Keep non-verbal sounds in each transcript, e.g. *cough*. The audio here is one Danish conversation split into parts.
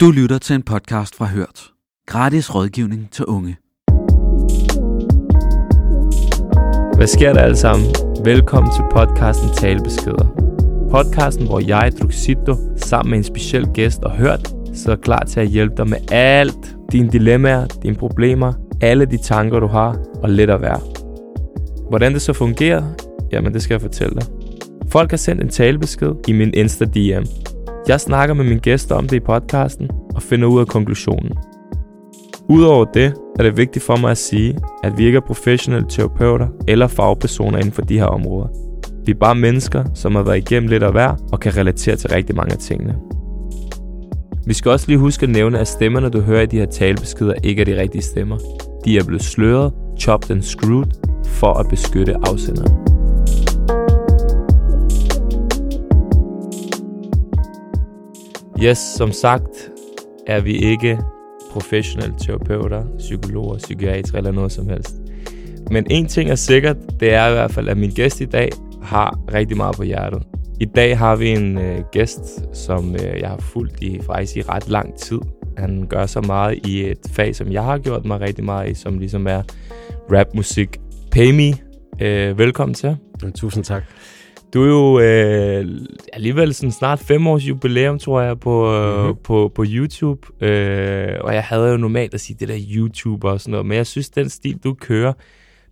Du lytter til en podcast fra Hørt. Gratis rådgivning til unge. Hvad sker der alle sammen? Velkommen til podcasten Talebeskeder. Podcasten, hvor jeg, Druxito, sammen med en speciel gæst og Hørt, sidder klar til at hjælpe dig med alt. Dine dilemmaer, dine problemer, alle de tanker, du har, og lidt at være. Hvordan det så fungerer? Jamen, det skal jeg fortælle dig. Folk har sendt en talebesked i min Insta-DM. Jeg snakker med mine gæster om det i podcasten og finder ud af konklusionen. Udover det er det vigtigt for mig at sige, at vi ikke er professionelle terapeuter eller fagpersoner inden for de her områder. Vi er bare mennesker, som har været igennem lidt af hver og kan relatere til rigtig mange af tingene. Vi skal også lige huske at nævne, at stemmerne, du hører i de her talebeskeder, ikke er de rigtige stemmer. De er blevet sløret, chopped and screwed for at beskytte afsenderen. Yes, som sagt er vi ikke professionelle terapeuter, psykologer, psykiatere eller noget som helst. Men en ting er sikkert, det er i hvert fald, at min gæst i dag har rigtig meget på hjertet. I dag har vi en øh, gæst, som øh, jeg har fulgt i faktisk i ret lang tid. Han gør så meget i et fag, som jeg har gjort mig rigtig meget i, som ligesom er rapmusik. Payme, øh, velkommen til. Tusind tak. Du er jo øh, alligevel sådan snart fem års jubilæum, tror jeg, på, øh, Mhm. på, på YouTube. Øh, og jeg havde jo normalt at sige det der YouTuber og sådan noget, men jeg synes, den stil, du kører,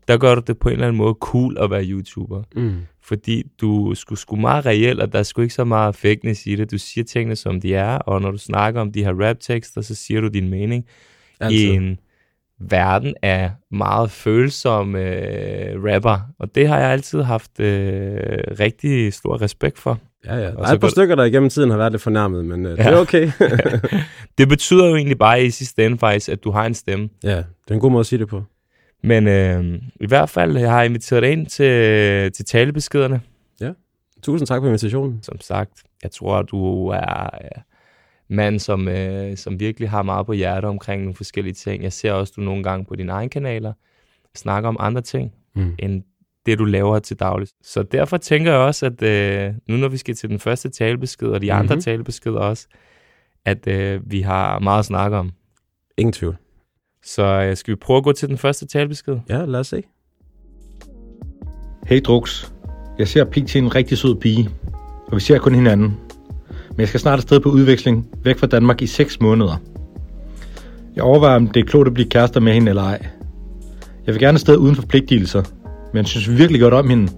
der gør du det på en eller anden måde cool at være YouTuber. Mm. Fordi du skulle sgu meget reelt, og der er sgu ikke så meget fakeness i det. Du siger tingene, som de er, og når du snakker om de her rap-tekster, så siger du din mening Altid. i en verden af meget følsomme øh, rapper. Og det har jeg altid haft øh, rigtig stor respekt for. Ja, ja. Der er et par stykker, der igennem tiden har været lidt fornærmet, men uh, det Ja. er okay. *laughs* *laughs* Det betyder jo egentlig bare i sidste ende faktisk, at du har en stemme. ja, det er en god måde at sige det på. Men øh, i hvert fald, jeg har inviteret dig ind til, til talebeskederne. Tusind tak for invitationen. Som sagt, jeg tror, du er øh, mand, som, øh, som virkelig har meget på hjerte omkring nogle forskellige ting. Jeg ser også, du nogle gange på dine egne kanaler snakker om andre ting, Mm. end det, du laver til dagligt. Så derfor tænker jeg også, at øh, nu når vi skal til den første talebesked, og de andre Mhm. talebeskeder også, at øh, vi har meget at snakke om. Ingen tvivl. Så øh, skal vi prøve at gå til den første talebesked? Ja, lad os se. Hey Drux, jeg ser til en rigtig sød pige, og vi ser kun hinanden. Men jeg skal snart afsted på udveksling væk fra Danmark i 6 måneder. Jeg overvejer, om det er klogt at blive kærester med hende eller ej. Jeg vil gerne afsted uden forpligtelser, men jeg synes virkelig godt om hende.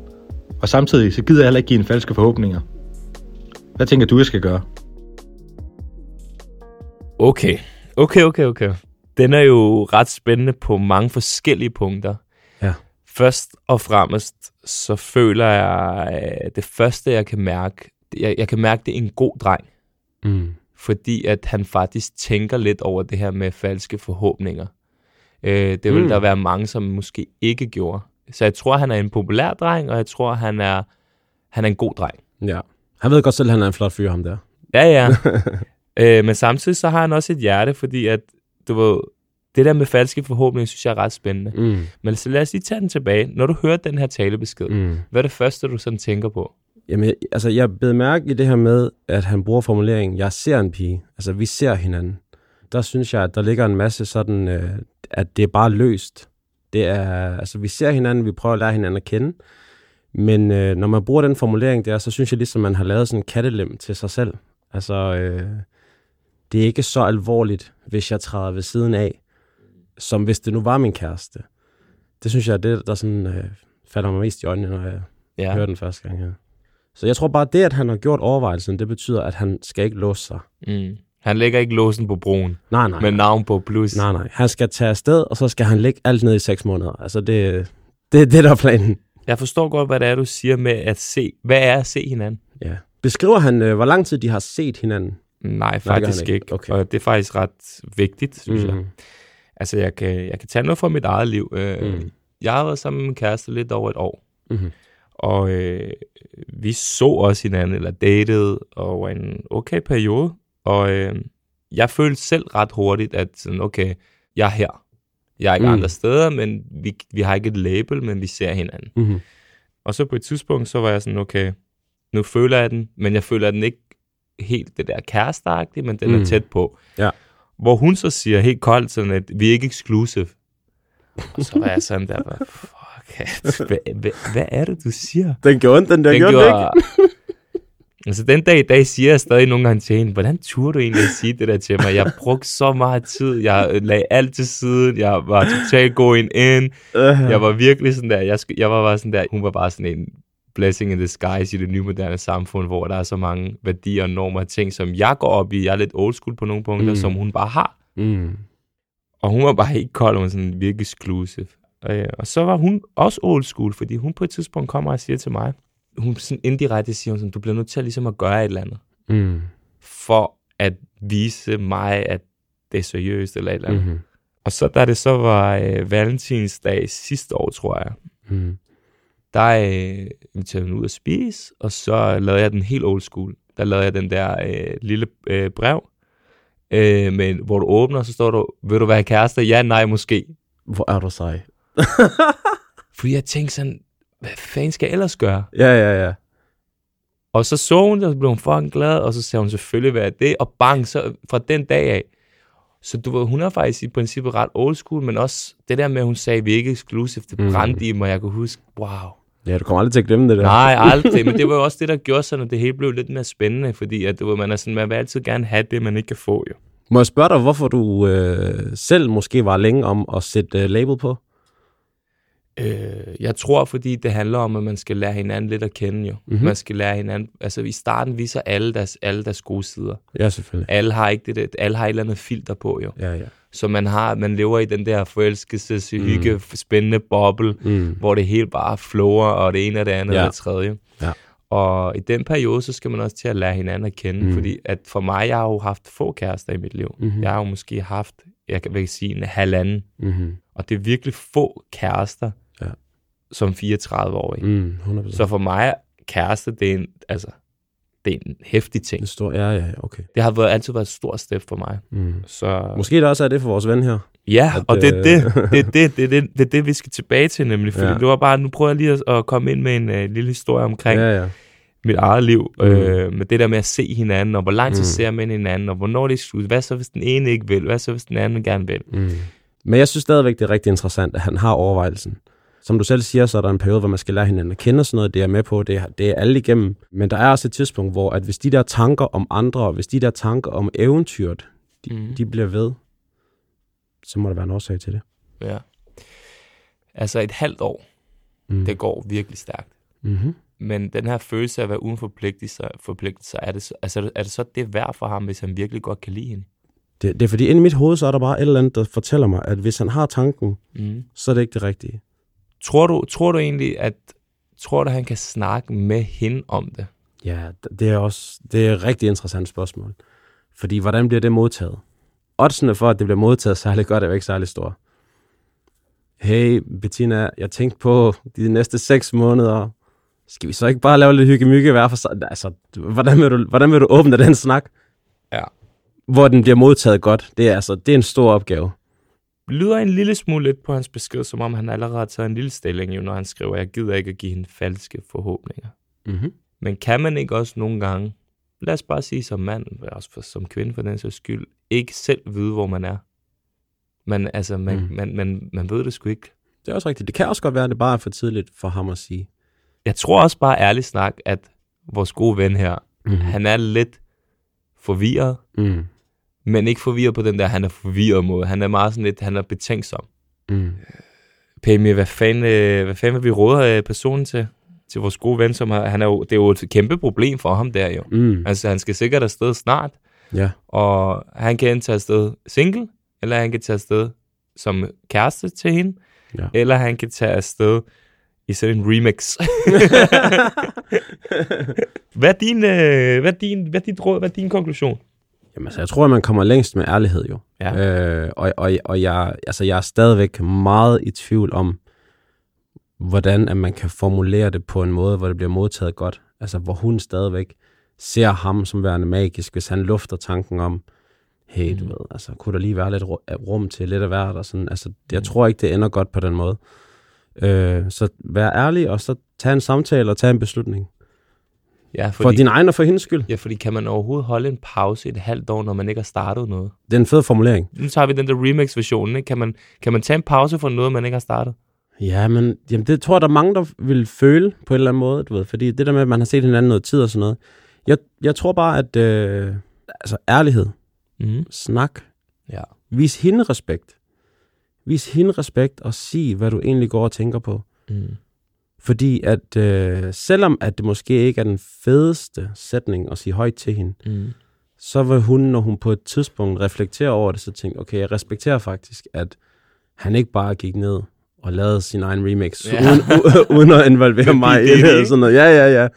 Og samtidig så gider jeg heller ikke give hende falske forhåbninger. Hvad tænker du, jeg skal gøre? Okay, okay, okay, okay. Den er jo ret spændende på mange forskellige punkter. Ja. Først og fremmest, så føler jeg, at det første, jeg kan mærke, jeg, jeg kan mærke, det er en god dreng. Mm. Fordi at han faktisk tænker lidt over det her med falske forhåbninger. Øh, det vil Mm. der være mange, som måske ikke gjorde. Så jeg tror, han er en populær dreng, og jeg tror, han er, han er en god dreng. Ja. Han ved godt selv, at han er en flot fyr, ham der. Ja, ja. *laughs* øh, men samtidig så har han også et hjerte, fordi at, du ved, det der med falske forhåbninger, synes jeg er ret spændende. Mm. Men så lad os lige tage den tilbage. Når du hører den her talebesked, mm. Hvad er det første, du sådan tænker på? Jamen, altså, jeg bed mærke i det her med, at han bruger formuleringen, jeg ser en pige. Altså, vi ser hinanden. Der synes jeg, at der ligger en masse sådan, øh, at det er bare løst. Det er, altså, vi ser hinanden, vi prøver at lære hinanden at kende. Men øh, når man bruger den formulering der, så synes jeg ligesom, man har lavet sådan en kattelem til sig selv. Altså, øh, det er ikke så alvorligt, hvis jeg træder ved siden af, som hvis det nu var min kæreste. Det synes jeg er det, der sådan, øh, falder mig mest i øjnene, når jeg Ja. ja. hører den første gang her. Så jeg tror bare, det, at han har gjort overvejelsen, det betyder, at han skal ikke låse sig. Mm. Han lægger ikke låsen på broen, Nej, nej. med navn på plus. Nej, nej. Han skal tage afsted, og så skal han lægge alt ned i seks måneder. Altså, det, det, det der er planen. Jeg forstår godt, hvad det er, du siger med at se. Hvad er at se hinanden? Ja. Beskriver han, øh, hvor lang tid de har set hinanden? Nej, faktisk ikke. ikke. Okay. Og det er faktisk ret vigtigt, synes mm. jeg. Mm. Altså, jeg kan, jeg kan tage noget fra mit eget liv. Øh, Mm. Jeg har været sammen med min kæreste lidt over et år. Mhm. Og øh, vi så også hinanden, eller datede over en okay periode. Og øh, jeg følte selv ret hurtigt, at sådan, okay, jeg er her. Jeg er ikke mm. Andre steder, men vi, vi har ikke et label, men vi ser hinanden. Mm-hmm. Og så på et tidspunkt, så var jeg sådan, okay, nu føler jeg den, men jeg føler den ikke helt det der kæresteagtige, men den Mm. er tæt på. Ja. Hvor hun så siger helt koldt sådan, at vi er ikke exclusive. Og så var jeg sådan der, fuck, *laughs* hvad, hvad, er det, du siger? Den gjorde ondt, den der Den gjorde, den ikke. *laughs* altså den dag i dag siger jeg stadig nogle gange til hende, hvordan turde du egentlig at sige det der til mig? Jeg brugte så meget tid, jeg lagde alt til siden, jeg var totalt going in, Øh, jeg var virkelig sådan der, jeg, jeg var bare sådan der, hun var bare sådan en blessing in disguise i det nye moderne samfund, hvor der er så mange værdier normer og ting, som jeg går op i. Jeg er lidt old school på nogle punkter, Mm. som hun bare har. Mm. Og hun var bare helt kold, og sådan virkelig exclusive. Og, ja, og så var hun også old school, fordi hun på et tidspunkt kommer og siger til mig, hun sådan indirekte siger, hun sådan, du bliver nødt til at ligesom at gøre et eller andet, Mm. for at vise mig, at det er seriøst eller et eller andet. Mm. Mm. Og så da det så var øh, valentinsdag sidste år, tror jeg, Mm. der øh, inviterede hun ud at spise, og så lavede jeg den helt old school. Der lavede jeg den der øh, lille øh, brev, øh, men, hvor du åbner, så står du, vil du være kærester? Ja, nej, måske. Hvor er du sej. *laughs* Fordi jeg tænkte sådan, hvad fanden skal jeg ellers gøre? Ja, ja, ja. Og så så hun det, og så blev hun fucking glad, og så sagde hun selvfølgelig, hvad er det? Og bang, så fra den dag af. Så du ved, hun er faktisk i princippet ret old school, men også det der med, at hun sagde, vi er ikke exclusive, det Mm. brændte i mig, jeg kunne huske, wow. Ja, du kommer aldrig til at glemme det der. Nej, aldrig, *laughs* men det var jo også det, der gjorde sådan, at det hele blev lidt mere spændende, fordi at, du ved, man, er sådan, man vil altid gerne have det, man ikke kan få jo. Må jeg spørge dig, hvorfor du øh, selv måske var længe om at sætte øh, label på? Øh, jeg tror, fordi det handler om, at man skal lære hinanden lidt at kende jo. Mhm. Mm-hmm. Man skal lære hinanden, altså i starten viser alle deres, alle deres gode sider. Ja, selvfølgelig. Alle har ikke det, der- alle har et eller andet filter på jo. Ja, ja. Så man har, man lever i den der forelskelse, Mm. hygge, spændende boble, Mm. hvor det hele bare flower, og det ene og det andet Ja. og det tredje. Ja. Og i den periode, så skal man også til at lære hinanden at kende, Mm. fordi at for mig, jeg har jo haft få kærester i mit liv. Mhm. Jeg har jo måske haft, jeg kan sige, en halvanden. Mm-hmm. Og det er virkelig få kærester, Ja. som 34-årige. Mm, 100%. Så for mig, kæreste, det er en, altså, det er en hæftig ting. En stor, ja, ja, okay. Det har været, altid været et stort step for mig. Mm. Så, Måske det også er det for vores ven her. Ja, At, og det er øh, det, *laughs* det, er det, det, er det, det er det, vi skal tilbage til nemlig. Fordi Ja. det var bare, nu prøver jeg lige at, at komme ind med en uh, lille historie omkring. Ja, ja. Mit eget liv. Mm. Øh, med det der med at se hinanden, og hvor lang tid Mm. ser man hinanden, og hvornår det er slut. Hvad så, hvis den ene ikke vil? Hvad så, hvis den anden gerne vil? Mm. Men jeg synes stadigvæk, det er rigtig interessant, at han har overvejelsen. Som du selv siger, så er der en periode, hvor man skal lære hinanden at kende og sådan noget. Det er jeg med på, det er, det er alle igennem. Men der er også et tidspunkt, hvor at hvis de der tanker om andre, og hvis de der tanker om eventyret, de, Mm. de bliver ved, så må der være en årsag til det. Ja. Altså et halvt år, Mm. det går virkelig stærkt. Mm-hmm. Men den her følelse af at være uden forpligtelser, forpligtelser er, det så, altså, er det så det værd for ham, hvis han virkelig godt kan lide hende? Det, det er fordi, inde i mit hoved, så er der bare et eller andet, der fortæller mig, at hvis han har tanken, Mm. så er det ikke det rigtige. Tror, du, tror du egentlig, at tror du, han kan snakke med hende om det? Ja, det er også det er et rigtig interessant spørgsmål. Fordi hvordan bliver det modtaget? Oddsene for, at det bliver modtaget særlig godt, er jo ikke særlig store. Hey, Bettina, jeg tænkte på de næste seks måneder. Skal vi så ikke bare lave lidt hygge hver for sig? Altså, hvordan vil, du, hvordan vil du åbne den snak? Ja. Hvor den bliver modtaget godt. Det er, altså, det er en stor opgave. lyder en lille smule lidt på hans besked, som om han allerede har taget en lille stilling, jo, når han skriver, jeg gider ikke at give hende falske forhåbninger. Mm-hmm. Men kan man ikke også nogle gange, lad os bare sige som mand, også for, som kvinde for den sags skyld, ikke selv vide, hvor man er? Man, altså, man, mm. man, man, man ved det sgu ikke. Det er også rigtigt. Det kan også godt være, at det bare er for tidligt for ham at sige. Jeg tror også bare ærligt snak, at vores gode ven her, Mm-hmm. han er lidt forvirret, Mm. men ikke forvirret på den der, han er forvirret måde. Han er meget sådan lidt, han er betænksom. Mm. Pemi, hvad fanden, øh, hvad fanden vil vi råde øh, personen til? Til vores gode ven, som har, han er jo, det er jo et kæmpe problem for ham der jo. Mm. Altså, han skal sikkert afsted snart, Ja. og han kan enten tage afsted single, eller han kan tage afsted som kæreste til hende, Ja. eller han kan tage afsted i sådan en remix. *laughs* hvad, er din, øh, hvad, er din, hvad er dit råd, hvad er din konklusion? Jamen, altså, jeg tror, at man kommer længst med ærlighed jo. Ja. Øh, og og, og jeg, altså, jeg er stadigvæk meget i tvivl om, hvordan at man kan formulere det på en måde, hvor det bliver modtaget godt. Altså, hvor hun stadigvæk ser ham som værende magisk, hvis han lufter tanken om, hey, du Mhm. ved, altså, kunne der lige være lidt ru- rum til lidt af hvert, og sådan, altså, jeg Mhm. tror ikke, det ender godt på den måde. Øh, så vær ærlig, og så tag en samtale og tag en beslutning. Ja, For fordi, din egen og for hendes skyld. ja, fordi kan man overhovedet holde en pause i et halvt år, når man ikke har startet noget? Det er en fed formulering. Nu tager vi den der remix-version? Kan man, kan man tage en pause for noget, man ikke har startet? Ja, men jamen, det tror jeg, der er mange, der vil føle på en eller anden måde, du ved. Fordi det der med, at man har set hinanden noget tid og sådan noget. Jeg, jeg tror bare, at øh, altså, ærlighed, Mm. snak, Ja. vis hende respekt. Vis hende respekt og sig, hvad du egentlig går og tænker på. Mm. Fordi at øh, selvom at det måske ikke er den fedeste sætning at sige højt til hende, Mm. så vil hun, når hun på et tidspunkt reflekterer over det, så tænke, okay, jeg respekterer faktisk, at han ikke bare gik ned og lavede sin egen remix, Ja. uden, u- *laughs* uden at involvere *laughs* mig i det. Sådan noget. Ja, ja, ja.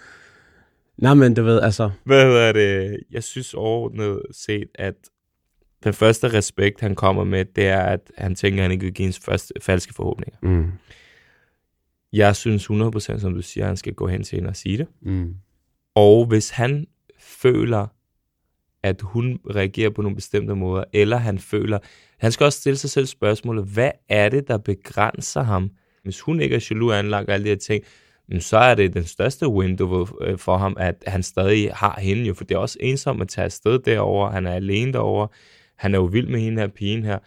Nej, men du ved, altså, Hvad hedder det? Jeg synes overordnet set, at den første respekt, han kommer med, det er, at han tænker, at han ikke vil give hendes første falske forhåbninger. mm, Jeg synes 100%, som du siger, han skal gå hen til hende og sige det. mm, Og hvis han føler, at hun reagerer på nogle bestemte måder, eller han føler, han skal også stille sig selv spørgsmålet, hvad er det, der begrænser ham? Hvis hun ikke er jaloux anlagt og alle de her ting, men så er det den største window øh, for ham, at han stadig har hende jo, for det er også ensomt at tage afsted derover. Han er alene derover. Han er jo vild med hende her pigen her.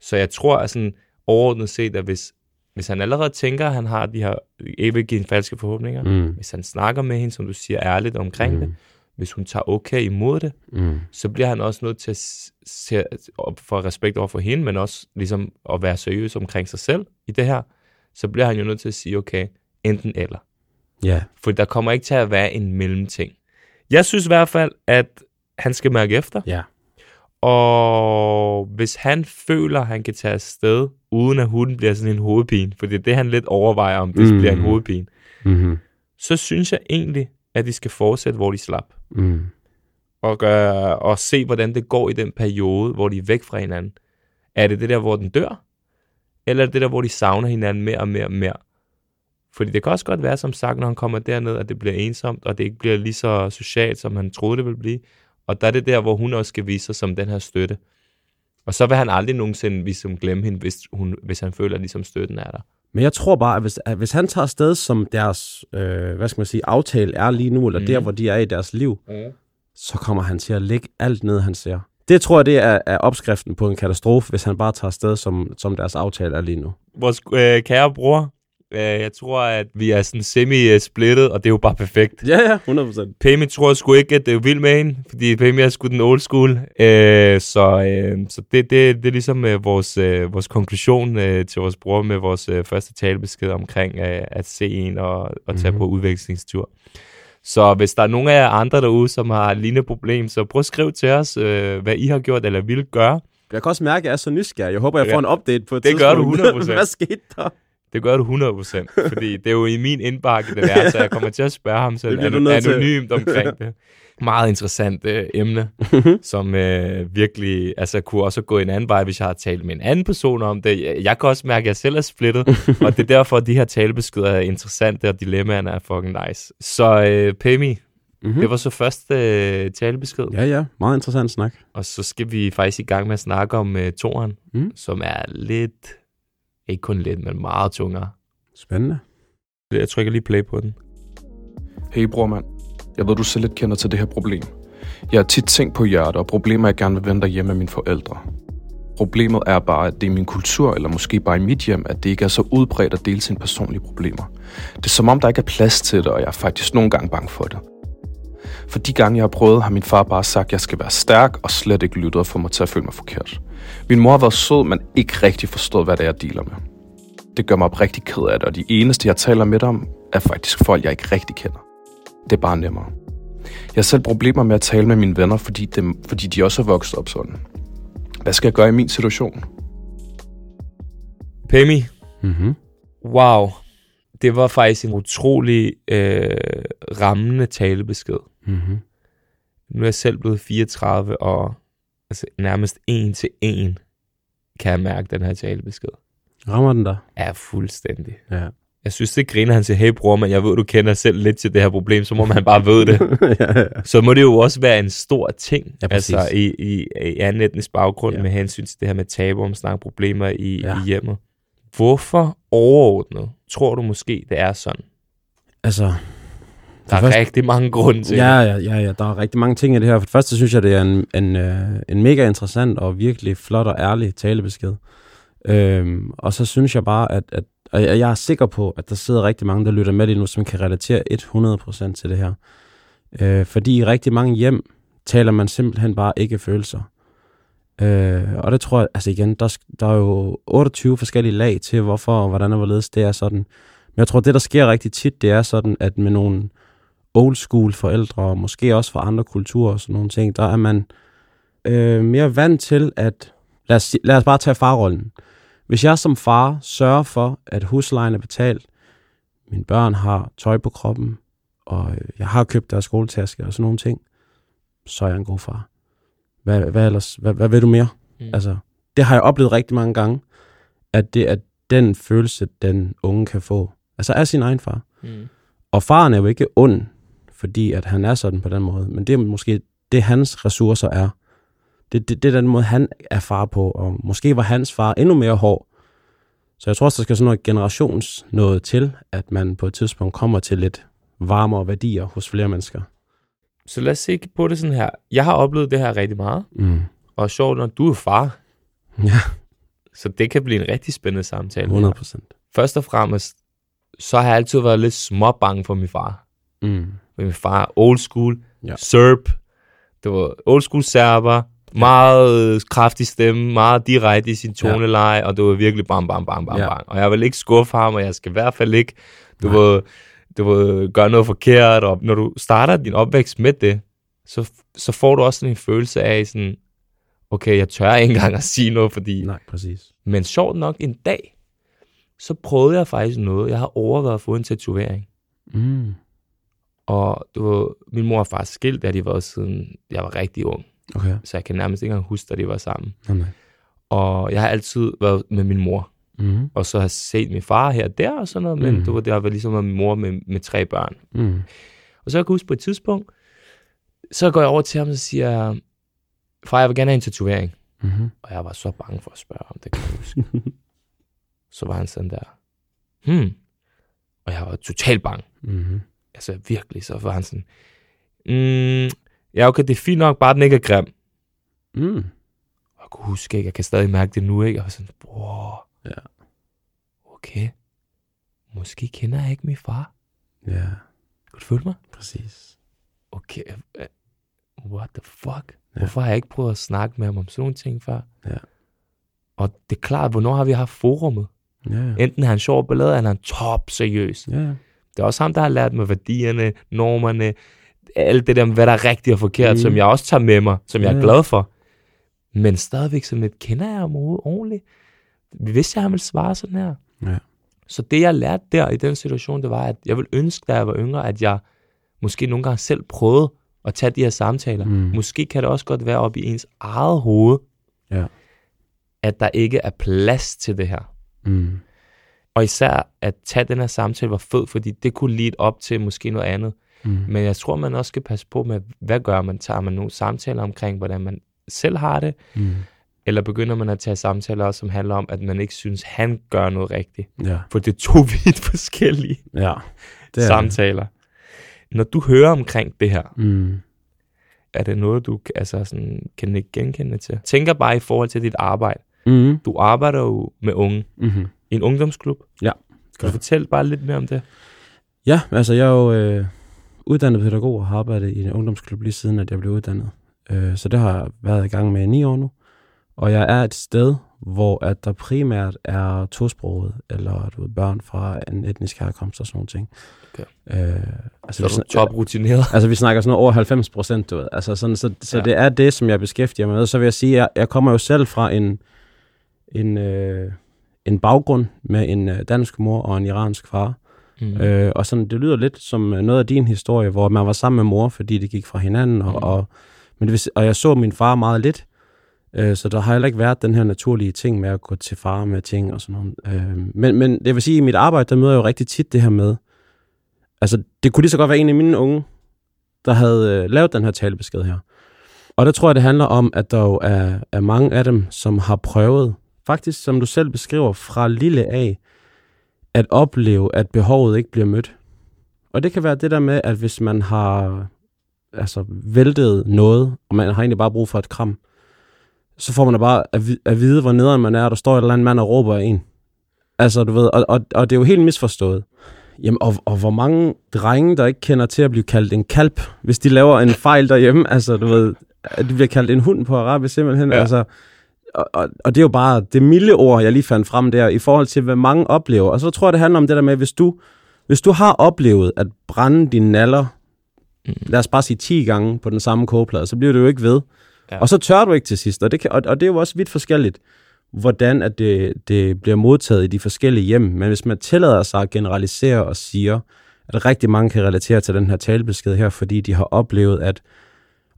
Så jeg tror, at sådan overordnet set, at hvis, hvis han allerede tænker, at han har de her, en falske forhåbninger, mm, hvis han snakker med hende, som du siger, ærligt omkring Mm. det, hvis hun tager okay imod det, mm, så bliver han også nødt til at se, for respekt over for hende, men også ligesom at være seriøs omkring sig selv i det her, så bliver han jo nødt til at sige, okay, enten eller. ja, For der kommer ikke til at være en mellemting. Jeg synes i hvert fald, at han skal mærke efter, ja, og hvis han føler, at han kan tage afsted, uden at hun bliver sådan en hovedpine, for det er det, han lidt overvejer, om det Mm. bliver en hovedpine, mm, så synes jeg egentlig, at de skal fortsætte, hvor de slap. mm, Og, gøre, og se, hvordan det går i den periode, hvor de er væk fra hinanden. Er det det der, hvor den dør? Eller er det det der, hvor de savner hinanden mere og mere og mere? Fordi det kan også godt være, som sagt, når han kommer derned, at det bliver ensomt, og det ikke bliver lige så socialt, som han troede, det ville blive. Og der er det der, hvor hun også skal vise sig som den her støtte. Og så vil han aldrig nogensinde ligesom glemme hende, hvis, hun, hvis han føler, at ligesom støtten er der. Men jeg tror bare, at hvis, at hvis han tager afsted, som deres, øh, hvad skal man sige, aftale er lige nu, eller Mhm. mm. der, hvor de er i deres liv, Mm. så kommer han til at lægge alt ned, han ser. Det tror jeg, det er, er opskriften på en katastrofe, hvis han bare tager afsted, som, som deres aftale er lige nu. Vores øh, kære bror, øh, jeg tror, at vi er sådan semi-splittet, og det er jo bare perfekt. Ja, ja, 100 procent. Pemi tror sgu ikke, at det er vild med hende, fordi Pemi er sgu den old school. Øh, så øh, så det, det, det er ligesom øh, vores, øh, vores konklusion øh, til vores bror med vores øh, første talebesked omkring øh, at se en og, og tage Mhm. på udvekslingstur. Så hvis der er nogen af jer andre derude, som har lignende problem, så prøv at skrive til os, øh, hvad I har gjort eller vil gøre. Jeg kan også mærke, at jeg er så nysgerrig. Jeg håber, jeg Ja. får en update på et Det gør du tidspunkt. 100%. *laughs* Hvad skete der? Det gør du 100%, *laughs* fordi det er jo i min indbakke, det er, så jeg kommer til at spørge ham selv til. anonymt omkring det. Meget interessant øh, emne, som øh, virkelig altså, kunne også gå en anden vej, hvis jeg har talt med en anden person om det. Jeg, jeg kan også mærke, at jeg selv er splittet, *laughs* og det er derfor, at de her talebeskeder er interessante, og dilemmaerne er fucking nice. Så øh, Pemi, Mm-hmm. det var så første øh, talebesked, Ja, ja. Meget interessant snak. og så skal vi faktisk i gang med at snakke om øh, toren, Mm. som er lidt, ikke kun lidt, men meget tungere. Spændende. Jeg trykker lige play på den. Hey bror mand, jeg ved du selv lidt kender til det her problem. Jeg har tit tænkt på hjertet, og problemer jeg gerne vil vende hjemme med mine forældre. Problemet er bare, at det er min kultur, eller måske bare i mit hjem, at det ikke er så udbredt at dele sine personlige problemer. Det er som om, der ikke er plads til det, og jeg er faktisk nogle gange bange for det. For de gange, jeg har prøvet, har min far bare sagt, at jeg skal være stærk og slet ikke lyttet og få mig til at føle mig forkert. Min mor har været sød, men ikke rigtig forstået, hvad det er, jeg dealer med. Det gør mig rigtig ked af det, og de eneste, jeg taler med om, er faktisk folk, jeg ikke rigtig kender. Det er bare nemmere. Jeg har selv problemer med at tale med mine venner, fordi, dem, fordi de også er vokset op sådan. Hvad skal jeg gøre i min situation? Pemi, Mm-hmm. wow. Det var faktisk en utrolig øh, rammende talebesked. Mm-hmm. Nu er jeg selv blevet 34, og altså, nærmest en til en kan jeg mærke den her talebesked. Rammer den der? Er fuldstændig. Ja. Jeg synes, det griner han siger, hey bror, men jeg ved, du kender selv lidt til det her problem, så må man bare ved det. *laughs* ja, ja. Så må det jo også være en stor ting, Ja, præcis. altså i, i, i anden etnisk baggrund Ja. ja. med hensyn til det her med tabu om snakke problemer i, Ja. ja. i hjemmet. Hvorfor overordnet tror du måske, det er sådan? Altså, Der er første- rigtig mange grunde til Ja, ja, ja, ja, der er rigtig mange ting i det her. For det første synes jeg, det er en, en, øh, en mega interessant og virkelig flot og ærlig talebesked. Øhm, og så synes jeg bare, at, at og jeg jeg er sikker på, at der sidder rigtig mange, der lytter med lige nu, som kan relatere 100% til det her. Øh, fordi i rigtig mange hjem taler man simpelthen bare ikke følelser. Øh, og det tror jeg, altså igen, der, der er jo 28 forskellige lag til, hvorfor og hvordan og hvorledes det er sådan. Men jeg tror, det der sker rigtig tit, det er sådan, at med nogle old school forældre, og måske også fra andre kulturer og sådan nogle ting, der er man øh, mere vant til at, lad os, lad os bare tage farrollen. Hvis jeg som far sørger for, at huslejen er betalt, mine børn har tøj på kroppen, og jeg har købt deres skoletaske og sådan nogle ting, så er jeg en god far. Hvad, hvad ellers? Hvad, hvad vil du mere? Mm. Altså, det har jeg oplevet rigtig mange gange, at det er den følelse, den unge kan få. Altså af sin egen far. Mm. Og faren er jo ikke ond, fordi at han er sådan på den måde, men det er måske det, hans ressourcer er. Det, det, det er den måde, han er far på, og måske var hans far endnu mere hård. Så jeg tror også, der skal sådan noget generations noget til, at man på et tidspunkt kommer til lidt varmere værdier hos flere mennesker. Så lad os se på det sådan her. Jeg har oplevet det her rigtig meget, Mm. og sjovt, når du er far, Ja, så det kan blive en rigtig spændende samtale. 100 procent. Først og fremmest, så har jeg altid været lidt småbange for min far. Mm. For min far old school, Ja. serb, det var old school serber, meget øh, kraftig stemme, meget direkte i sin toneleje, og det var virkelig bam, bam, bam, bam, Ja. bam. Og jeg vil ikke skuffe ham, og jeg skal i hvert fald ikke, du Nej. vil, du vil gøre noget forkert, og når du starter din opvækst med det, så, så får du også sådan en følelse af sådan, okay, jeg tør ikke engang at sige noget, fordi Nej, præcis. men sjovt nok en dag, så prøvede jeg faktisk noget. Jeg har overvejet at få en tatovering. Mm. Og det var, min mor og far skilt, da de var siden jeg var rigtig ung. Okay. Så jeg kan nærmest ikke engang huske, da de var sammen. Nej. Og jeg har altid været med min mor. Mm. Og så har set min far her og der og sådan noget. Men Mhm. det var der, var ligesom med min mor med, med tre børn. Mm. Og så kan jeg huske på et tidspunkt, så går jeg over til ham og siger, far, jeg vil gerne have en tatovering. Mm. Og jeg var så bange for at spørge ham, det kan jeg huske. *laughs* så var han sådan der, hmm. Og jeg var totalt bange. Mm. Altså virkelig, så var han sådan, mm, ja okay, det er fint nok, bare den ikke er grim. Mm. Og jeg kunne huske ikke, jeg kan stadig mærke det nu, ikke? Jeg var sådan, wow. Ja. Okay. Måske kender jeg ikke min far. Ja, Kan du følge mig? præcis. Okay. What the fuck? Hvorfor har jeg ikke prøvet at snakke med ham om sådan nogle ting før? Ja. Og det er klart, hvornår har vi haft forummet? Ja, ja. Enten er han sjov ballade, eller er han top seriøs. Ja, ja. Det er også ham, der har lært mig værdierne, normerne, alt det der, hvad der er rigtigt og forkert, Mm. som jeg også tager med mig, som jeg Ja, er ja. glad for. Men stadigvæk sådan lidt, kender jeg ham overhovedet ordentligt? Hvis jeg han ville svare sådan her. Ja. Så det, jeg lærte der i den situation, det var, at jeg ville ønske, da jeg var yngre, at jeg måske nogle gange selv prøvede at tage de her samtaler. Mm. Måske kan det også godt være op i ens eget hoved, Ja. at der ikke er plads til det her. Mm. Og især at tage den her samtale var fed, fordi det kunne lede op til måske noget andet. Mm. Men jeg tror, man også skal passe på med, hvad gør man? Tager man nogle samtaler omkring, hvordan man selv har det? Mm. Eller begynder man at tage samtaler som handler om, at man ikke synes, han gør noget rigtigt? Ja. For det er to *laughs* vidt forskellige Ja. det samtaler. Når du hører omkring det her, Mm. er det noget, du altså sådan, kan ikke genkende til? Tænker bare i forhold til dit arbejde. Mm. Du arbejder jo med unge Mm-hmm. i en ungdomsklub. Ja. Kan du fortælle bare lidt mere om det? Ja, altså jeg er jo øh, uddannet pædagog og har arbejdet i en ungdomsklub lige siden, at jeg blev uddannet. Øh, så det har jeg været i gang med i ni år nu. Og jeg er et sted, hvor at der primært er tosproget, eller du ved, børn fra en etnisk herkomst og sådan nogle ting. Okay. Øh, Så altså, vi er du snak- top rutineret. *laughs* Altså, vi snakker sådan noget over 90 procent, du ved. Altså, sådan, så, så Ja. det er det, som jeg beskæftiger mig med. Så vil jeg sige, at jeg, jeg kommer jo selv fra en, en, øh, en baggrund med en øh, dansk mor og en iransk far. Mm. Øh, og sådan, det lyder lidt som øh, noget af din historie, hvor man var sammen med mor, fordi det gik fra hinanden. Og, Mm. og, men si- og jeg så min far meget lidt, øh, så der har heller ikke været den her naturlige ting med at gå til far med ting og sådan noget. Øh, men, men det vil sige, at i mit arbejde, der møder jeg jo rigtig tit det her med, altså det kunne lige så godt være en af mine unge, der havde øh, lavet den her talebesked her. Og der tror jeg, det handler om, at der jo er, er mange af dem, som har prøvet, faktisk som du selv beskriver, fra lille af, at opleve, at behovet ikke bliver mødt. Og og det kan være det der med, at hvis man har altså, væltet noget, og man har egentlig bare brug for et kram, så får man da bare at, at vide, hvor nederen man er, og der står et eller andet mand og råber af en. Altså, du ved, og, og, og det er jo helt misforstået. Jamen, og, og hvor mange drenge, der ikke kender til at blive kaldt en kalp, hvis de laver en fejl derhjemme, altså, du ved, at de bliver kaldt en hund på arabisk simpelthen, Ja. altså, og, og, og det er jo bare det milde ord, jeg lige fandt frem der, i forhold til, hvad mange oplever. Og så tror jeg, det handler om det der med, hvis du, hvis du har oplevet at brænde dine naller, Mm. lad os bare sige 10 gange på den samme kogeplade, så bliver det jo ikke ved. Ja. Og så tør du ikke til sidst, og det, kan, og, og det er jo også vidt forskelligt, hvordan at det, det bliver modtaget i de forskellige hjem. Men hvis man tillader sig at generalisere og siger, at rigtig mange kan relatere til den her talebesked her, fordi de har oplevet, at...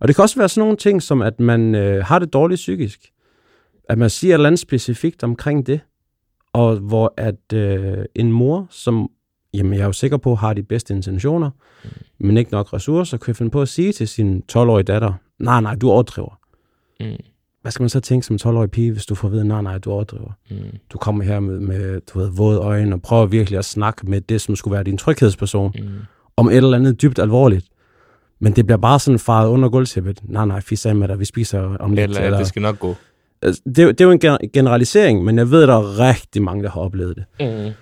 Og det kan også være sådan nogle ting, som at man øh, har det dårligt psykisk. At man siger et eller andet specifikt omkring det, og hvor at øh, en mor, som jamen jeg er jo sikker på, har de bedste intentioner, mm. men ikke nok ressourcer, kan finde på at sige til sin 12-årige datter, nej, nej, du overdriver. Mm. Hvad skal man så tænke som 12-årig pige, hvis du får at vide, nej, nej, du overdriver. Mm. Du kommer her med, med du ved, våde øjne og prøver virkelig at snakke med det, som skulle være din tryghedsperson, Mm. om et eller andet dybt alvorligt. Men det bliver bare sådan faret under gulvtæppet. Nej, nej, fis af med dig, vi spiser om lidt. Eller, eller det skal nok gå. Altså, det, er jo- det er jo en gen- generalisering, men jeg ved, at der er rigtig mange, der har oplevet det. Mm.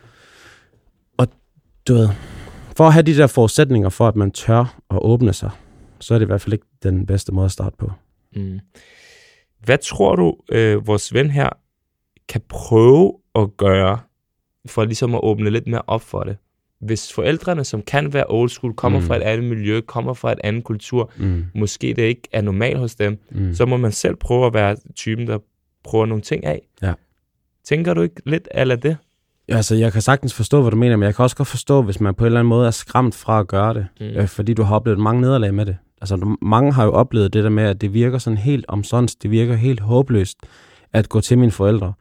du ved, for at have de der forudsætninger for, at man tør at åbne sig, så er det i hvert fald ikke den bedste måde at starte på. Mm. Hvad tror du, øh, vores ven her kan prøve at gøre, for ligesom at åbne lidt mere op for det? Hvis forældrene, som kan være old school, kommer mm. Fra et andet miljø, kommer fra et andet kultur, Mm. måske det ikke er normalt hos dem, Mm. så må man selv prøve at være typen, der prøver nogle ting af. Ja. Tænker du ikke lidt eller det? Altså, jeg kan sagtens forstå, hvad du mener, men jeg kan også godt forstå, hvis man på en eller anden måde er skræmt fra at gøre det, mm. øh, fordi du har oplevet mange nederlag med det. Altså, mange har jo oplevet det der med, at det virker sådan helt omsonst, det virker helt håbløst at gå til mine forældre.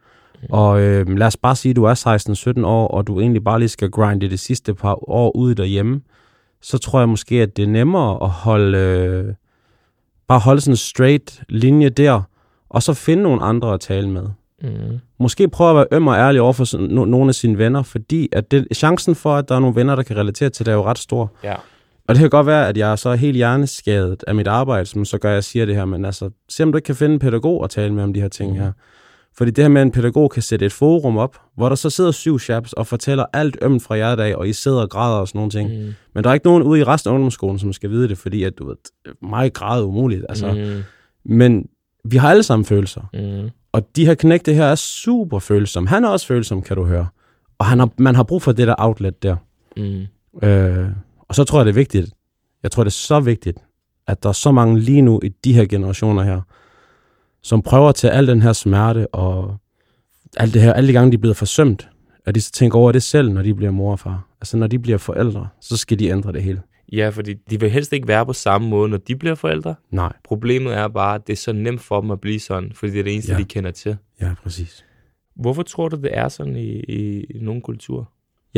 Mm. Og øh, lad os bare sige, at du er 16-17 år, og du egentlig bare lige skal grinde det sidste par år ude derhjemme, så tror jeg måske, at det er nemmere at holde, øh, bare holde sådan en straight linje der, og så finde nogle andre at tale med Mm. måske prøve at være øm og ærlig over for no, nogle af sine venner, fordi at det, chancen for, at der er nogle venner, der kan relatere til det, er jo ret stor. Ja. Og det kan godt være, at jeg er så helt hjerneskadet af mit arbejde, som så gør, at jeg siger det her, men altså, se om du ikke kan finde en pædagog at tale med om de her ting Mhm. her. Fordi det her med, at en pædagog kan sætte et forum op, hvor der så sidder syv chaps og fortæller alt ømt fra jer dag, og I sidder og græder og sådan nogle ting. Mm. Men der er ikke nogen ude i resten af ungdomsskolen, som skal vide det, fordi at, du ved, mig græder umuligt. Altså. Mm. Men vi har alle sammen følelser. Mm. Og de her knægte her er super følsomme. Han er også følsom, kan du høre. Og han har, man har brug for det der outlet der. Mm. Øh, og så tror jeg, det er vigtigt. Jeg tror, det er så vigtigt, at der er så mange lige nu i de her generationer her, som prøver at tage al den her smerte og alt det her, alle de gange, de er blevet forsømt, at de så tænker over det selv, når de bliver mor og far. Altså, når de bliver forældre, så skal de ændre det hele. Ja, fordi de vil helst ikke være på samme måde, når de bliver forældre. Nej. Problemet er bare, at det er så nemt for dem at blive sådan, fordi det er det eneste, ja. De kender til. Ja, præcis. Hvorfor tror du, det er sådan i, i, i nogle kulturer?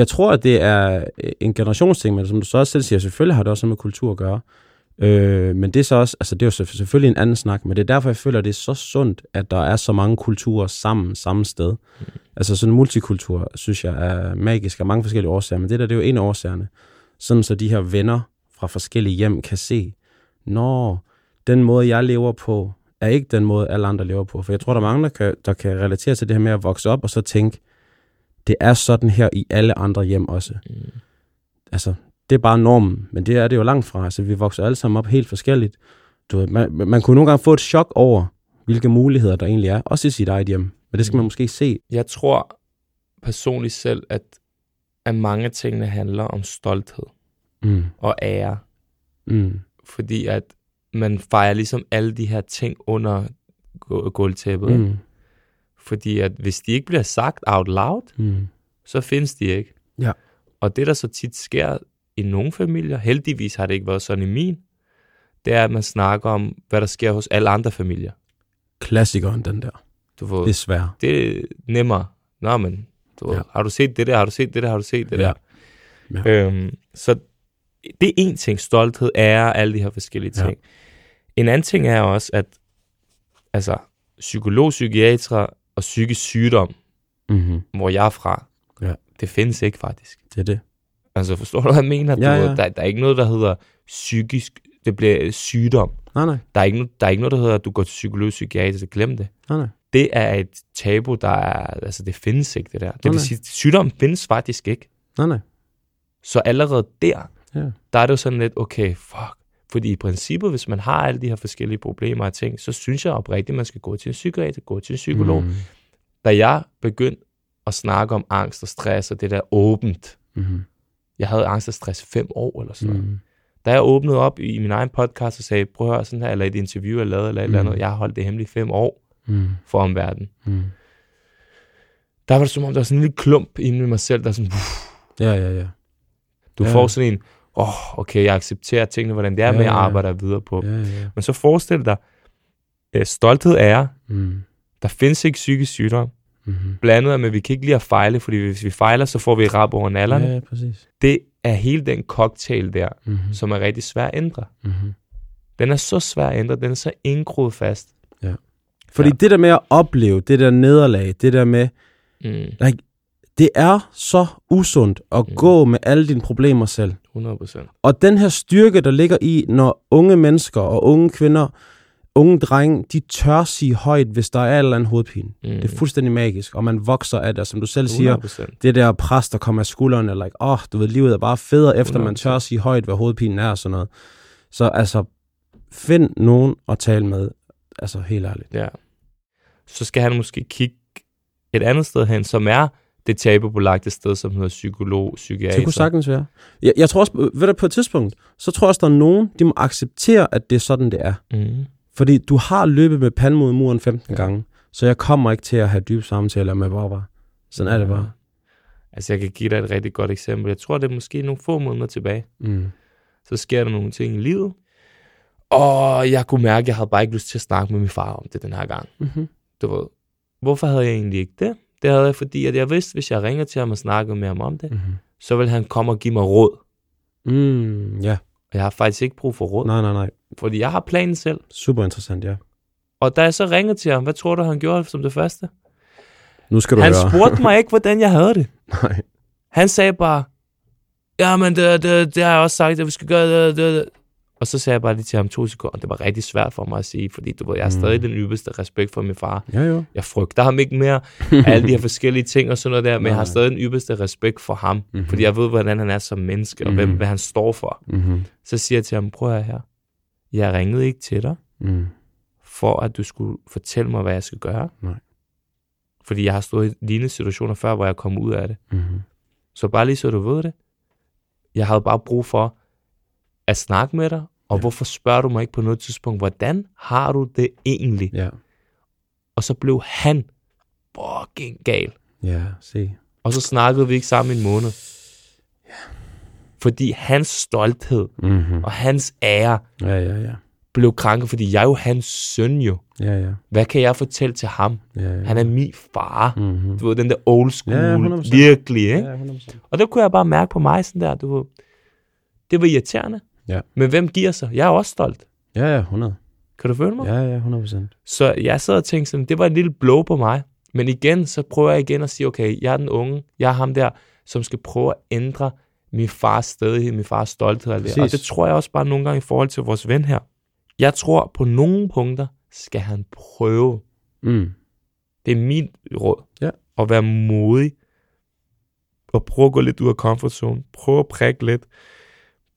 Jeg tror, at det er øh, en generationsting, men som du så også selv siger, selvfølgelig har det også noget med kultur at gøre. Øh, men det er så også, altså det er jo selvf- selvfølgelig en anden snak, men det er derfor, jeg føler, at det er så sundt, at der er så mange kulturer sammen, samme sted. Mm. Altså sådan multikultur, synes jeg, er magisk af mange forskellige årsager, men det der, det er jo en af årsagerne. Sådan så de her venner fra forskellige hjem kan se, når den måde, jeg lever på, er ikke den måde, alle andre lever på. For jeg tror, der er mange, der kan, der kan relatere til det her med at vokse op, og så tænke, det er sådan her i alle andre hjem også. Mm. Altså, det er bare normen, men det er det jo langt fra. Altså, vi vokser alle sammen op helt forskelligt. Du ved, man, man kunne nogle gange få et chok over, hvilke muligheder der egentlig er, også i sit eget hjem. Men det skal man Mm. måske se. Jeg tror personligt selv, at, at mange af tingene handler om stolthed Mm. og ære. Mm. Fordi at man fejrer ligesom alle de her ting under gu- gulvtæppet. Mm. Fordi at hvis de ikke bliver sagt out loud, Mm. så findes de ikke. Ja. Og det, der så tit sker i nogle familier, heldigvis har det ikke været sådan i min, det er, at man snakker om, hvad der sker hos alle andre familier. Klassikeren, den der. Du får, det, Desværre. det er nemmere. Nå, men du, ja. Ja. har du set det der? Har du set det der? Har du set det Ja. der? Ja. Øhm, så det er en ting, stolthed, ære, alle de her forskellige Ja. ting. En anden ting er også, at altså, psykolog, psykiater og psykisk sygdom, Mm-hmm. hvor jeg er fra, Ja. det findes ikke faktisk. Det er det. Altså, forstår du, hvad jeg mener? Ja, du, ja. Der, der er ikke noget, der hedder psykisk, det bliver sygdom. Nej, nej, Der er ikke, der er ikke noget, der hedder, at du går til psykolog psykiater, glem det. nej, nej. Det er et tabu, der er, altså det findes ikke, det der. Det Nej, vil sige, sygdom findes faktisk ikke. Nej, nej. Så allerede der, Ja. der er det jo sådan lidt, okay, fuck. Fordi i princippet, hvis man har alle de her forskellige problemer og ting, så synes jeg oprigtigt, at man skal gå til en psykiater, gå til en psykolog. Mm. Da jeg begyndte at snakke om angst og stress og det der åbent, Mm. jeg havde angst og stress fem år eller sådan. Mm. Da jeg åbnede op i min egen podcast og sagde, prøv at høre sådan her, eller et interview, jeg lavede, eller et eller Mm. andet, jeg har holdt det hemmeligt fem år Mm. for omverdenen. Mm. Der var det som om, der var sådan en lille klump inde i mig selv, der sådan, uff, Ja, ja, ja. du Ja. får sådan en, åh, oh, okay, jeg accepterer tingene, hvordan det er, Ja, men jeg ja, ja. arbejder videre på. Ja, ja, ja. Men så forestil dig, øh, stolthed er, Mm. der findes ikke psykisk sygdom, Mm-hmm. blandet med, at vi kan ikke lide at fejle, fordi hvis vi fejler, så får vi rap over nallerne. Ja, ja, præcis. Det er hele den cocktail der, Mm-hmm. som er rigtig svær at ændre. Mm-hmm. Den er så svær at ændre, den er så indgroet fast. Fordi Ja. det der med at opleve, det der nederlag, det der med, Mm, det er så usundt at Mm. gå med alle dine problemer selv. 100 procent. Og den her styrke, der ligger i, når unge mennesker og unge kvinder, unge drenge, de tør sige højt, hvis der er eller anden hovedpine. Mm, Det er fuldstændig magisk, og man vokser af det, som du selv siger, 100%. det der pres, der kommer af skuldrene, like, åh, oh, du ved, livet er bare federe, efter man 100%. tør at sige højt, hvad hovedpinen er og sådan noget. Så altså, find nogen at tale med, altså helt ærligt. Ja. Så skal han måske kigge et andet sted hen, som er det tabubelagte sted, som hedder psykolog, psykiater. Det kunne sagtens være. Jeg, jeg tror også, ved du, på et tidspunkt, så tror jeg også, der er nogen, de må acceptere, at det er sådan, det er. Mm. Fordi du har løbet med panden mod muren 15 Ja. gange, så jeg kommer ikke til at have dybe samtaler med Barbara. Sådan er det bare. Altså, jeg kan give dig et rigtig godt eksempel. Jeg tror, det er måske nogle få måneder tilbage. Mm. Så sker der nogle ting i livet. Og jeg kunne mærke, at jeg havde bare ikke lyst til at snakke med min far om det den her gang. Mm-hmm. Du ved, hvorfor havde jeg egentlig ikke det? Det havde jeg, fordi at jeg vidste, hvis jeg ringer til ham og snakker med ham om det, Mm-hmm. så vil han komme og give mig råd. Mm, ja, Og jeg har faktisk ikke brug for råd, nej, nej, nej. fordi jeg har planen selv. Super interessant, ja. Og da jeg så ringede til ham, hvad tror du, han gjorde som det første? Nu skal du Han høre. spurgte mig ikke, *laughs* hvordan jeg havde det. Nej. Han sagde bare, ja, men det, det, det har jeg også sagt, at vi skal gøre det, det, det. Og så sagde jeg bare lige til ham to sekunder. Det var rigtig svært for mig at sige, fordi du ved, jeg har Mm. stadig den ypperste respekt for min far. Ja, jo. Jeg frygter ham ikke mere, *laughs* alle de her forskellige ting og sådan noget der, men jeg har Nej. stadig den ypperste respekt for ham, Mhm. fordi jeg ved, hvordan han er som menneske, og hvem, Mhm. hvad han står for. Mm-hmm. Så siger jeg til ham, prøv at her, jeg ringede ikke til dig, Mm. for at du skulle fortælle mig, hvad jeg skal gøre. Nej. Fordi jeg har stået i lignende situationer før, hvor jeg kom ud af det. Mm-hmm. Så bare lige så du ved det. Jeg havde bare brug for at snakke med dig, og Ja. hvorfor spørger du mig ikke på noget tidspunkt, hvordan har du det egentlig? Ja. Og så blev han fucking gal. Ja, se. Og så snakkede vi ikke sammen i en måned. Fordi hans stolthed Mm-hmm. og hans ære Ja, ja, ja. blev krænket, fordi jeg er jo hans søn jo. Ja, ja. Hvad kan jeg fortælle til ham? ja, ja. Han er min far. Mm-hmm. Du ved, den der old school, Ja, ja, ja, 100%. virkelig, ikke? Ja, 100%. Og der kunne jeg bare mærke på mig sådan der, du ved, det var irriterende. Ja. Men hvem giver sig? Jeg er også stolt. Ja, ja, 100. Kan du føle mig? Ja, ja, 100%. Så jeg sad og tænkte sådan, det var et lille blow på mig. Men igen, så prøver jeg igen at sige, okay, jeg er den unge, jeg er ham der, som skal prøve at ændre min fars stedighed, min fars stolthed. Og, det. og det tror jeg også bare nogle gange i forhold til vores ven her. Jeg tror, på nogle punkter skal han prøve. Mm. Det er min råd. Ja. At være modig. Og prøve at gå lidt ud af comfort zone. Prøve at prikke lidt.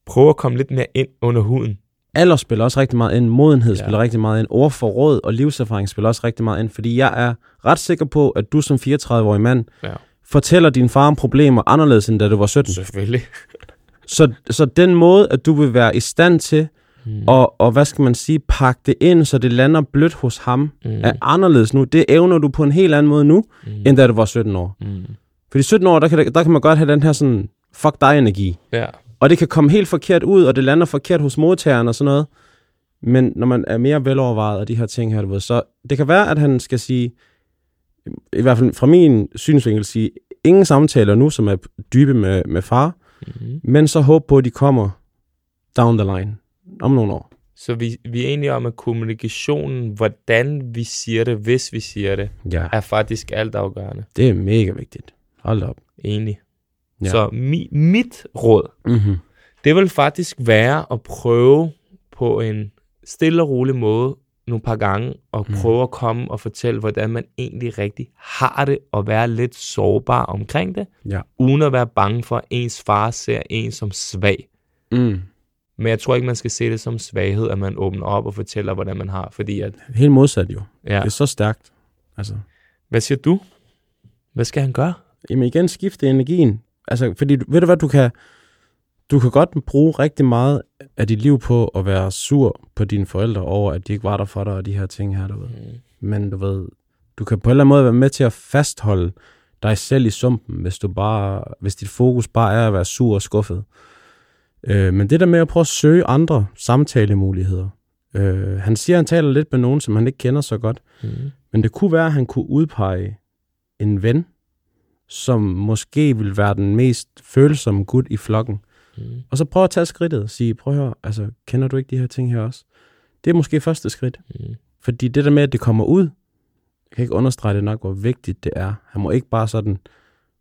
Prøve at komme lidt mere ind under huden. Alder spiller også rigtig meget ind, modenhed Ja. spiller rigtig meget ind, ordforråd og livserfaring spiller også rigtig meget ind, fordi jeg er ret sikker på, at du som 34-årig mand Ja. fortæller din far om problemer anderledes, end da du var 17. Selvfølgelig. Så, så den måde, at du vil være i stand til Mm. og, og hvad skal man sige, pakke det ind, så det lander blødt hos ham, Mm. er anderledes nu. Det evner du på en helt anden måde nu, Mm. end da du var 17 år. Mm. Fordi 17 år, der kan, der kan man godt have den her sådan, fuck dig energi. Ja. Og det kan komme helt forkert ud, og det lander forkert hos modtageren og sådan noget. Men når man er mere velovervejet af de her ting her, du ved, så det kan være, at han skal sige, i hvert fald fra min synsvinkel sige, ingen samtaler nu, som er dybe med, med far, Mm. men så håb på, at de kommer down the line om nogle år. Så vi, vi er enige om, at kommunikationen, hvordan vi siger det, hvis vi siger det, Ja. er faktisk altafgørende. Det er mega vigtigt. Hold op. Enig. Ja. Så mi, mit råd, Mm-hmm. det vil faktisk være at prøve på en stille og rolig måde nogle par gange og Mm. prøve at komme og fortælle, hvordan man egentlig rigtig har det, og være lidt sårbar omkring det, Ja. uden at være bange for, at ens far ser en som svag. Mm. Men jeg tror ikke, man skal se det som svaghed, at man åbner op og fortæller, hvordan man har. Fordi at, Helt modsat jo. ja. Det er så stærkt. Altså, Hvad siger du? Hvad skal han gøre? jamen igen, skifte energien. Altså, fordi ved du hvad, du kan, du kan godt bruge rigtig meget af dit liv på at være sur på dine forældre over, at de ikke var der for dig og de her ting her, du ved. Mm. Men du ved, du kan på en eller anden måde være med til at fastholde dig selv i sumpen, hvis, du bare, hvis dit fokus bare er at være sur og skuffet. Øh, men det der med at prøve at søge andre samtalemuligheder. Øh, han siger, at han taler lidt med nogen, som han ikke kender så godt. Mm. Men det kunne være, at han kunne udpege en ven, som måske vil være den mest følsomme gut i flokken. Mm. Og så prøve at tage skridtet og sige, prøv at høre, altså, kender du ikke de her ting her også? Det er måske første skridt. Mm. Fordi det der med, at det kommer ud, jeg kan ikke understrege det nok, hvor vigtigt det er. Han må ikke bare sådan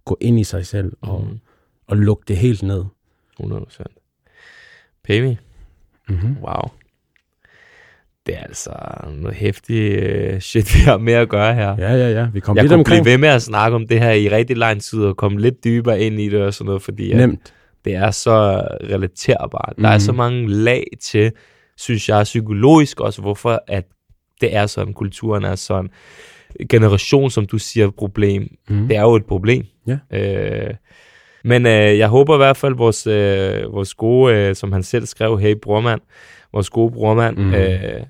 gå ind i sig selv og, Mm. og lukke det helt ned. 100%. Pemi, Mm-hmm. wow. Det er altså noget hæftigt uh, shit, vi har med at gøre her. Ja, ja, ja. Vi kom jeg lidt kunne omkring. blive ved med at snakke om det her i rigtig lang tid, og komme lidt dybere ind i det og sådan noget, fordi Nemt. det er så relaterbart. Der er Mhm. så mange lag til, synes jeg, psykologisk også, hvorfor at det er sådan, kulturen er sådan. Generation, som du siger, problem. Mm. Det er jo et problem. Ja. Øh, men øh, jeg håber i hvert fald, vores, øh, vores gode, øh, som han selv skrev, hey brormand, vores gode brormand, Mhm. øh,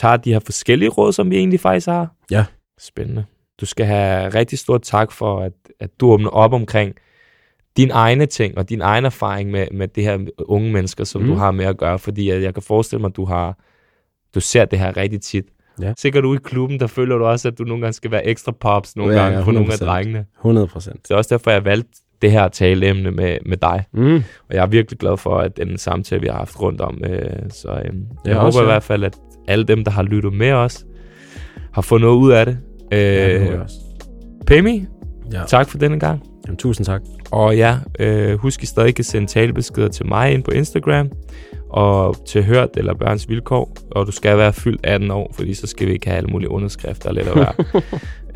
tager de her forskellige råd, som vi egentlig faktisk har. Ja. Spændende. Du skal have rigtig stor tak for, at, at du åbner op omkring dine egne ting og din egen erfaring med, med det her unge mennesker, som mm. du har med at gøre, fordi at jeg kan forestille mig, at du har du ser det her rigtig tit. Ja. Sikkert ude i klubben, der føler du også, at du nogle gange skal være ekstra pops nogle Ja, gange ja, for nogle af 100%. drengene. 100 procent. Det er også derfor, jeg valgte det her taleemne med, med dig. Mm. Og jeg er virkelig glad for, at den samtale, vi har haft rundt om. Øh, så øh, jeg Ja, håber også, i ja. hvert fald, at alle dem, der har lyttet med os, har fået noget ud af det. Øh, Ja. Pemi, Ja. tak for denne gang. Jamen, tusind tak. Og ja, øh, husk I stadig kan sende talebeskeder til mig ind på Instagram, og til Hørt eller Børns Vilkår, og du skal være fyldt 18 år, fordi så skal vi ikke have alle mulige underskrifter at være.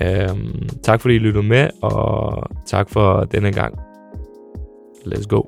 *laughs* øhm, tak fordi I lyttede med, og tak for denne gang. Let's go.